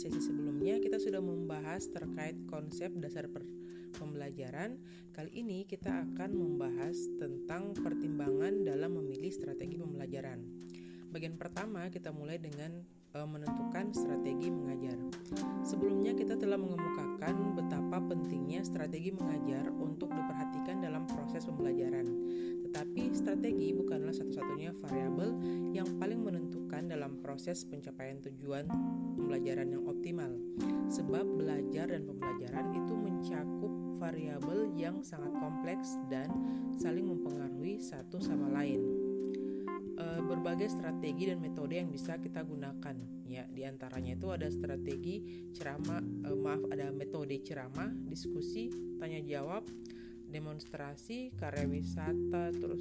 sesi sebelumnya kita sudah membahas terkait konsep dasar pembelajaran, kali ini kita akan membahas tentang pertimbangan dalam memilih strategi pembelajaran. Bagian pertama kita mulai dengan e, menentukan strategi mengajar. Sebelumnya kita telah mengemukakan betapa pentingnya strategi mengajar untuk diperhatikan dalam proses pembelajaran. Tetapi strategi bukanlah satu-satunya variabel yang paling menentukan dalam proses pencapaian tujuan pembelajaran yang optimal. Sebab belajar dan pembelajaran itu mencakup variabel yang sangat kompleks dan saling mempengaruhi satu sama lain. E, berbagai strategi dan metode yang bisa kita gunakan, ya, di antaranya itu ada strategi ceramah, e, maaf, ada metode ceramah, diskusi, tanya jawab, demonstrasi, karya wisata, terus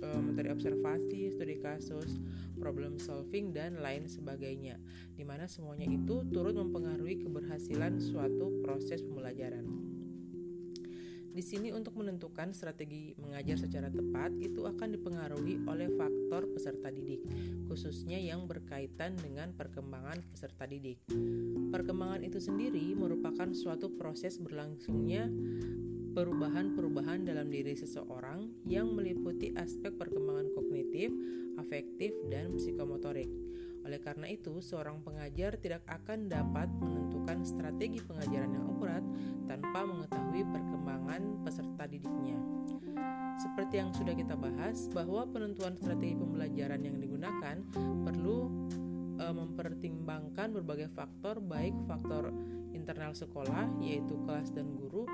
e, materi observasi, studi kasus, problem solving dan lain sebagainya. Di mana semuanya itu turut mempengaruhi keberhasilan suatu proses pembelajaran. Di sini untuk menentukan strategi mengajar secara tepat itu akan dipengaruhi oleh faktor peserta didik, khususnya yang berkaitan dengan perkembangan peserta didik. Perkembangan itu sendiri merupakan suatu proses berlangsungnya perubahan-perubahan dalam diri seseorang yang meliputi aspek perkembangan kognitif, afektif, dan psikomotorik. Oleh karena itu, seorang pengajar tidak akan dapat menentukan strategi pengajaran yang akurat tanpa mengetahui perkembangan peserta didiknya. Seperti yang sudah kita bahas, bahwa penentuan strategi pembelajaran yang digunakan perlu e, mempertimbangkan berbagai faktor, baik faktor internal sekolah, yaitu kelas dan guru,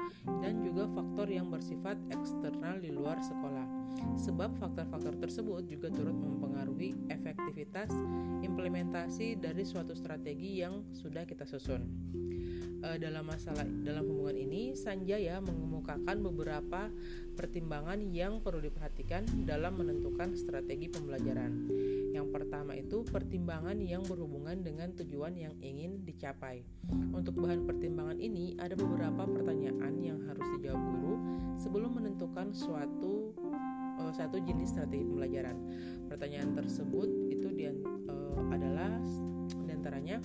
dan juga faktor yang bersifat eksternal di luar sekolah. Sebab faktor-faktor tersebut juga turut mempengaruhi efektivitas implementasi dari suatu strategi yang sudah kita susun. E, dalam masalah dalam hubungan ini, Sanjaya mengemukakan beberapa pertimbangan yang perlu diperhatikan dalam menentukan strategi pembelajaran. Yang pertama itu pertimbangan yang berhubungan dengan tujuan yang ingin dicapai. Untuk bahan pertimbangan ini ada beberapa pertanyaan yang harus dijawab guru sebelum menentukan suatu uh, satu jenis strategi pembelajaran. Pertanyaan tersebut itu di, uh, adalah di antaranya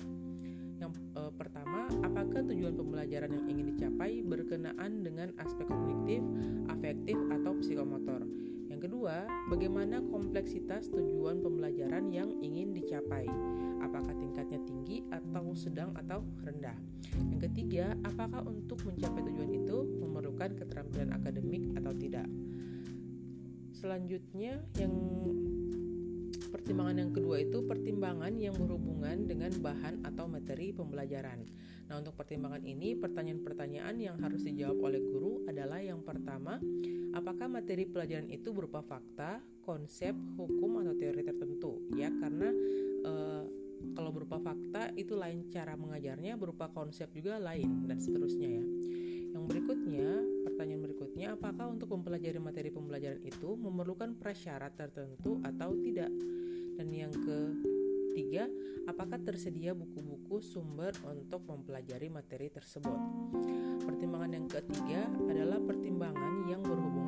yang uh, pertama, apakah tujuan pembelajaran yang ingin dicapai berkenaan dengan aspek kognitif, afektif, kedua, bagaimana kompleksitas tujuan pembelajaran yang ingin dicapai? Apakah tingkatnya tinggi atau sedang atau rendah? Yang ketiga, apakah untuk mencapai tujuan itu memerlukan keterampilan akademik atau tidak? Selanjutnya, yang pertimbangan yang kedua itu pertimbangan yang berhubungan dengan bahan atau materi pembelajaran. Nah, untuk pertimbangan ini, pertanyaan-pertanyaan yang harus dijawab oleh guru adalah yang pertama, apakah materi pelajaran itu berupa fakta, konsep, hukum atau teori tertentu? Ya karena e, kalau berupa fakta itu lain cara mengajarnya berupa konsep juga lain dan seterusnya ya. Yang berikutnya pertanyaan berikutnya apakah untuk mempelajari materi pembelajaran itu memerlukan prasyarat tertentu atau tidak dan yang ketiga apakah tersedia buku-buku sumber untuk mempelajari materi tersebut pertimbangan yang ketiga adalah pertimbangan yang berhubungan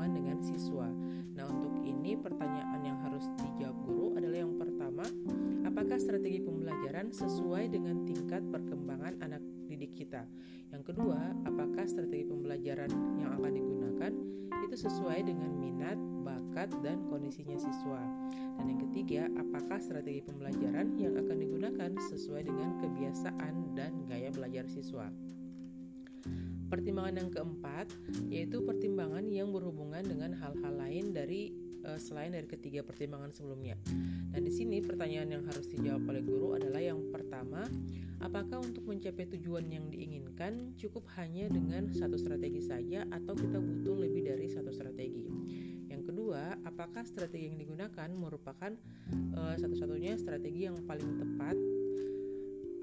siswa. Nah, untuk ini pertanyaan yang harus dijawab guru adalah yang pertama, apakah strategi pembelajaran sesuai dengan tingkat perkembangan anak didik kita? Yang kedua, apakah strategi pembelajaran yang akan itu sesuai dengan minat, bakat, dan kondisinya siswa? Dan yang ketiga, apakah strategi pembelajaran yang akan digunakan sesuai dengan kebiasaan dan gaya belajar siswa? Pertimbangan yang keempat yaitu pertimbangan yang berhubungan dengan hal-hal lain dari uh, selain dari ketiga pertimbangan sebelumnya. Nah, di sini pertanyaan yang harus dijawab oleh guru adalah yang pertama, apakah untuk mencapai tujuan yang diinginkan cukup hanya dengan satu strategi saja atau kita butuh lebih dari satu strategi? Yang kedua, apakah strategi yang digunakan merupakan uh, satu-satunya strategi yang paling tepat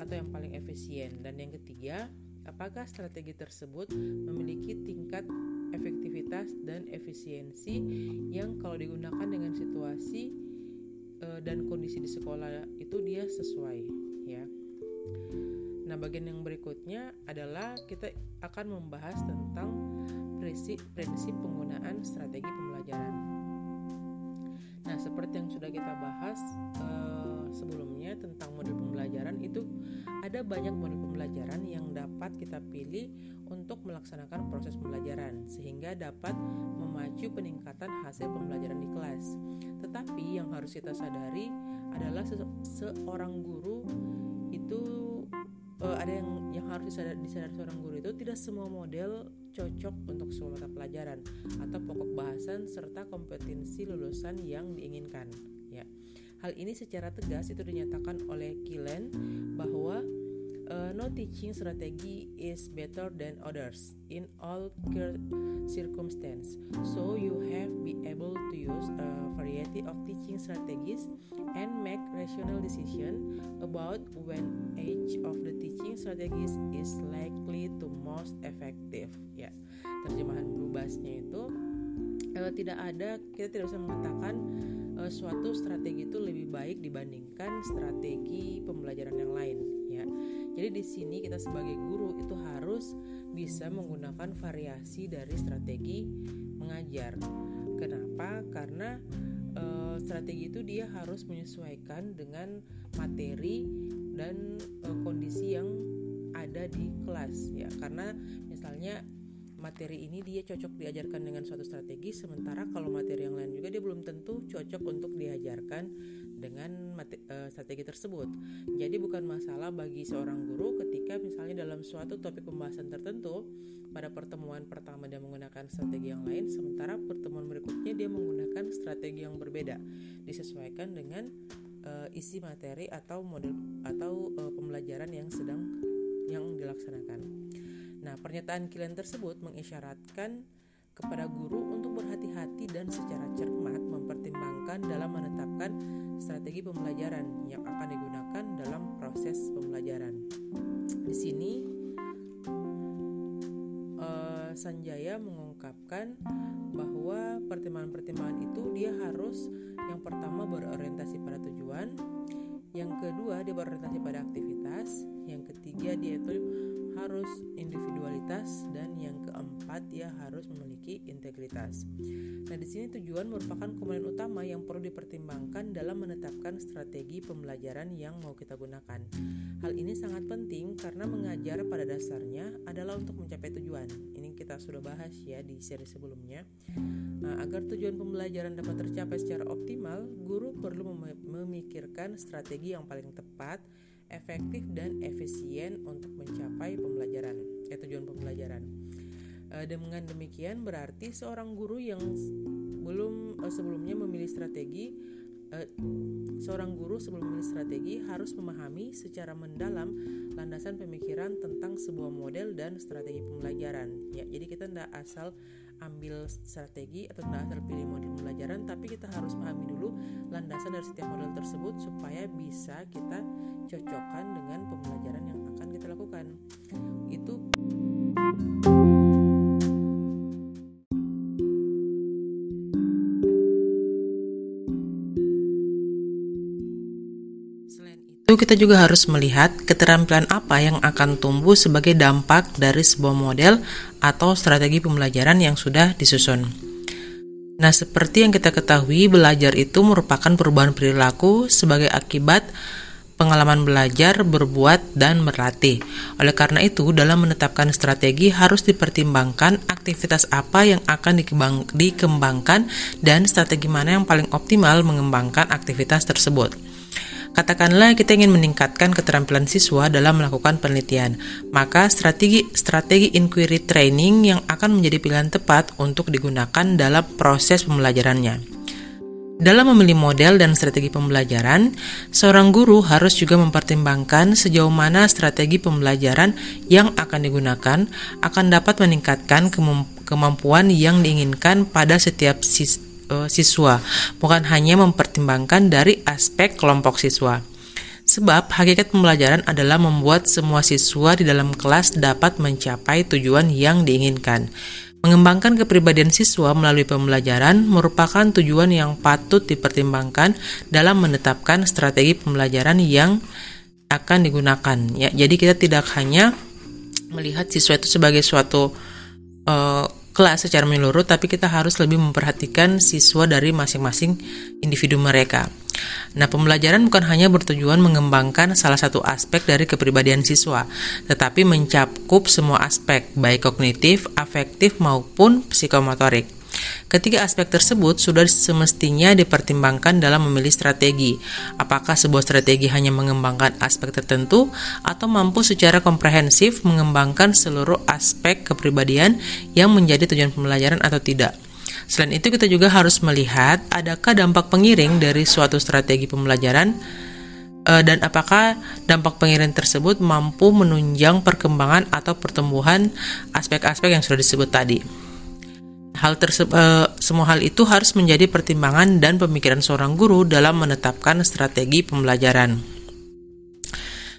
atau yang paling efisien? Dan yang ketiga, apakah strategi tersebut memiliki tingkat efektivitas dan efisiensi yang kalau digunakan dengan situasi e, dan kondisi di sekolah itu dia sesuai ya. Nah, bagian yang berikutnya adalah kita akan membahas tentang prinsip prinsip penggunaan strategi pembelajaran. Nah, seperti yang sudah kita bahas uh, sebelumnya tentang model pembelajaran itu ada banyak model pembelajaran yang dapat kita pilih untuk melaksanakan proses pembelajaran sehingga dapat memacu peningkatan hasil pembelajaran di kelas. Tetapi yang harus kita sadari adalah se seorang guru itu uh, ada yang yang harus disadari, disadari seorang guru itu tidak semua model cocok untuk semua mata pelajaran atau pokok bahasan serta kompetensi lulusan yang diinginkan ya. Hal ini secara tegas itu dinyatakan oleh Kilen bahwa teaching strategy is better than others in all circumstances. So you have be able to use a variety of teaching strategies and make rational decision about when each of the teaching strategies is likely to most effective. Ya, terjemahan berubahnya itu uh, tidak ada kita tidak bisa mengatakan uh, suatu strategi itu lebih baik dibandingkan strategi pembelajaran yang lain ya jadi di sini kita sebagai guru itu harus bisa menggunakan variasi dari strategi mengajar. Kenapa? Karena e, strategi itu dia harus menyesuaikan dengan materi dan e, kondisi yang ada di kelas ya. Karena misalnya materi ini dia cocok diajarkan dengan suatu strategi sementara kalau materi yang lain juga dia belum tentu cocok untuk diajarkan dengan mati, uh, strategi tersebut. Jadi bukan masalah bagi seorang guru ketika misalnya dalam suatu topik pembahasan tertentu pada pertemuan pertama dia menggunakan strategi yang lain sementara pertemuan berikutnya dia menggunakan strategi yang berbeda disesuaikan dengan uh, isi materi atau model atau uh, pembelajaran yang sedang yang dilaksanakan. Nah, pernyataan Kilen tersebut mengisyaratkan kepada guru untuk berhati-hati dan secara cermat mempertimbangkan dalam menetapkan strategi pembelajaran yang akan digunakan dalam proses pembelajaran. Di sini uh, Sanjaya mengungkapkan bahwa pertimbangan-pertimbangan itu dia harus yang pertama berorientasi pada tujuan, yang kedua dia berorientasi pada aktivitas, yang ketiga dia itu harus individualitas dan yang keempat dia harus memiliki integritas. Nah, di sini tujuan merupakan komponen utama yang perlu dipertimbangkan dalam menetapkan strategi pembelajaran yang mau kita gunakan. Hal ini sangat penting karena mengajar pada dasarnya adalah untuk mencapai tujuan. Ini kita sudah bahas ya di seri sebelumnya. Nah, agar tujuan pembelajaran dapat tercapai secara optimal, guru perlu memikirkan strategi yang paling tepat efektif dan efisien untuk mencapai pembelajaran, eh, tujuan pembelajaran. E, dengan demikian berarti seorang guru yang belum e, sebelumnya memilih strategi, e, seorang guru sebelum memilih strategi harus memahami secara mendalam landasan pemikiran tentang sebuah model dan strategi pembelajaran. Ya, jadi kita tidak asal ambil strategi atau tidak asal pilih model pembelajaran tapi kita harus pahami dulu landasan dari setiap model tersebut supaya bisa kita cocokkan dengan pembelajaran yang akan kita lakukan itu itu kita juga harus melihat keterampilan apa yang akan tumbuh sebagai dampak dari sebuah model atau strategi pembelajaran yang sudah disusun. Nah, seperti yang kita ketahui, belajar itu merupakan perubahan perilaku sebagai akibat pengalaman belajar, berbuat, dan berlatih. Oleh karena itu, dalam menetapkan strategi harus dipertimbangkan aktivitas apa yang akan dikembangkan dan strategi mana yang paling optimal mengembangkan aktivitas tersebut. Katakanlah kita ingin meningkatkan keterampilan siswa dalam melakukan penelitian, maka strategi strategi inquiry training yang akan menjadi pilihan tepat untuk digunakan dalam proses pembelajarannya. Dalam memilih model dan strategi pembelajaran, seorang guru harus juga mempertimbangkan sejauh mana strategi pembelajaran yang akan digunakan akan dapat meningkatkan kemampuan yang diinginkan pada setiap sis uh, siswa, bukan hanya mempertimbangkan dari aspek kelompok siswa. Sebab hakikat pembelajaran adalah membuat semua siswa di dalam kelas dapat mencapai tujuan yang diinginkan. Mengembangkan kepribadian siswa melalui pembelajaran merupakan tujuan yang patut dipertimbangkan dalam menetapkan strategi pembelajaran yang akan digunakan. Ya, jadi kita tidak hanya melihat siswa itu sebagai suatu uh, kelas secara menyeluruh, tapi kita harus lebih memperhatikan siswa dari masing-masing individu mereka. Nah, pembelajaran bukan hanya bertujuan mengembangkan salah satu aspek dari kepribadian siswa, tetapi mencakup semua aspek, baik kognitif, afektif, maupun psikomotorik. Ketiga aspek tersebut sudah semestinya dipertimbangkan dalam memilih strategi. Apakah sebuah strategi hanya mengembangkan aspek tertentu atau mampu secara komprehensif mengembangkan seluruh aspek kepribadian yang menjadi tujuan pembelajaran atau tidak. Selain itu kita juga harus melihat adakah dampak pengiring dari suatu strategi pembelajaran eh, dan apakah dampak pengiring tersebut mampu menunjang perkembangan atau pertumbuhan aspek-aspek yang sudah disebut tadi. Hal tersebut, uh, semua hal itu harus menjadi pertimbangan dan pemikiran seorang guru dalam menetapkan strategi pembelajaran.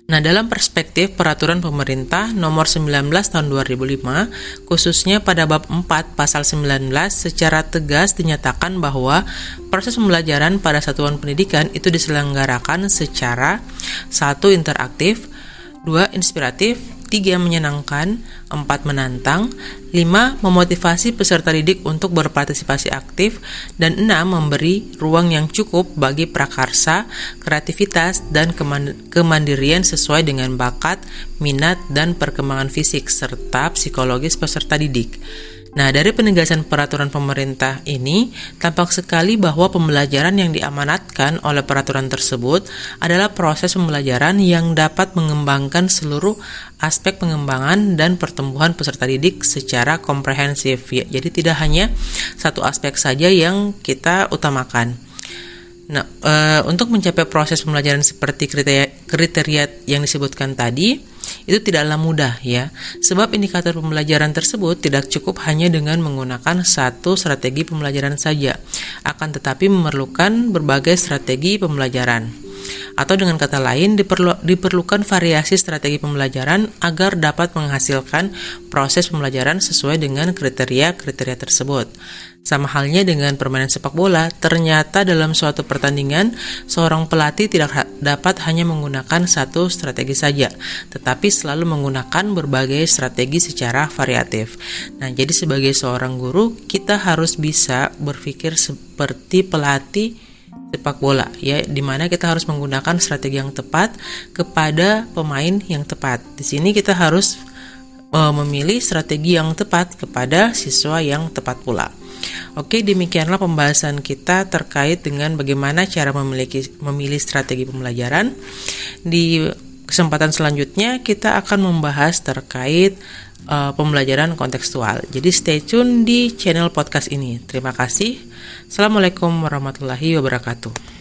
Nah, dalam perspektif peraturan pemerintah nomor 19 tahun 2005, khususnya pada bab 4 pasal 19 secara tegas dinyatakan bahwa proses pembelajaran pada satuan pendidikan itu diselenggarakan secara satu interaktif, dua inspiratif, 3. Menyenangkan 4. Menantang 5. Memotivasi peserta didik untuk berpartisipasi aktif dan 6. Memberi ruang yang cukup bagi prakarsa, kreativitas, dan kemandirian sesuai dengan bakat, minat, dan perkembangan fisik serta psikologis peserta didik. Nah, dari penegasan peraturan pemerintah ini, tampak sekali bahwa pembelajaran yang diamanatkan oleh peraturan tersebut adalah proses pembelajaran yang dapat mengembangkan seluruh aspek pengembangan dan pertumbuhan peserta didik secara komprehensif. Ya, jadi tidak hanya satu aspek saja yang kita utamakan. Nah, e, untuk mencapai proses pembelajaran seperti kriteria, kriteria yang disebutkan tadi, itu tidaklah mudah ya, sebab indikator pembelajaran tersebut tidak cukup hanya dengan menggunakan satu strategi pembelajaran saja, akan tetapi memerlukan berbagai strategi pembelajaran. Atau dengan kata lain, diperlu, diperlukan variasi strategi pembelajaran agar dapat menghasilkan proses pembelajaran sesuai dengan kriteria-kriteria tersebut. Sama halnya dengan permainan sepak bola, ternyata dalam suatu pertandingan, seorang pelatih tidak dapat hanya menggunakan satu strategi saja, tetapi selalu menggunakan berbagai strategi secara variatif. Nah, jadi sebagai seorang guru, kita harus bisa berpikir seperti pelatih sepak bola ya di mana kita harus menggunakan strategi yang tepat kepada pemain yang tepat di sini kita harus uh, memilih strategi yang tepat kepada siswa yang tepat pula Oke, demikianlah pembahasan kita terkait dengan bagaimana cara memiliki memilih strategi pembelajaran. Di kesempatan selanjutnya kita akan membahas terkait uh, pembelajaran kontekstual. Jadi stay tune di channel podcast ini. Terima kasih. Assalamualaikum warahmatullahi wabarakatuh.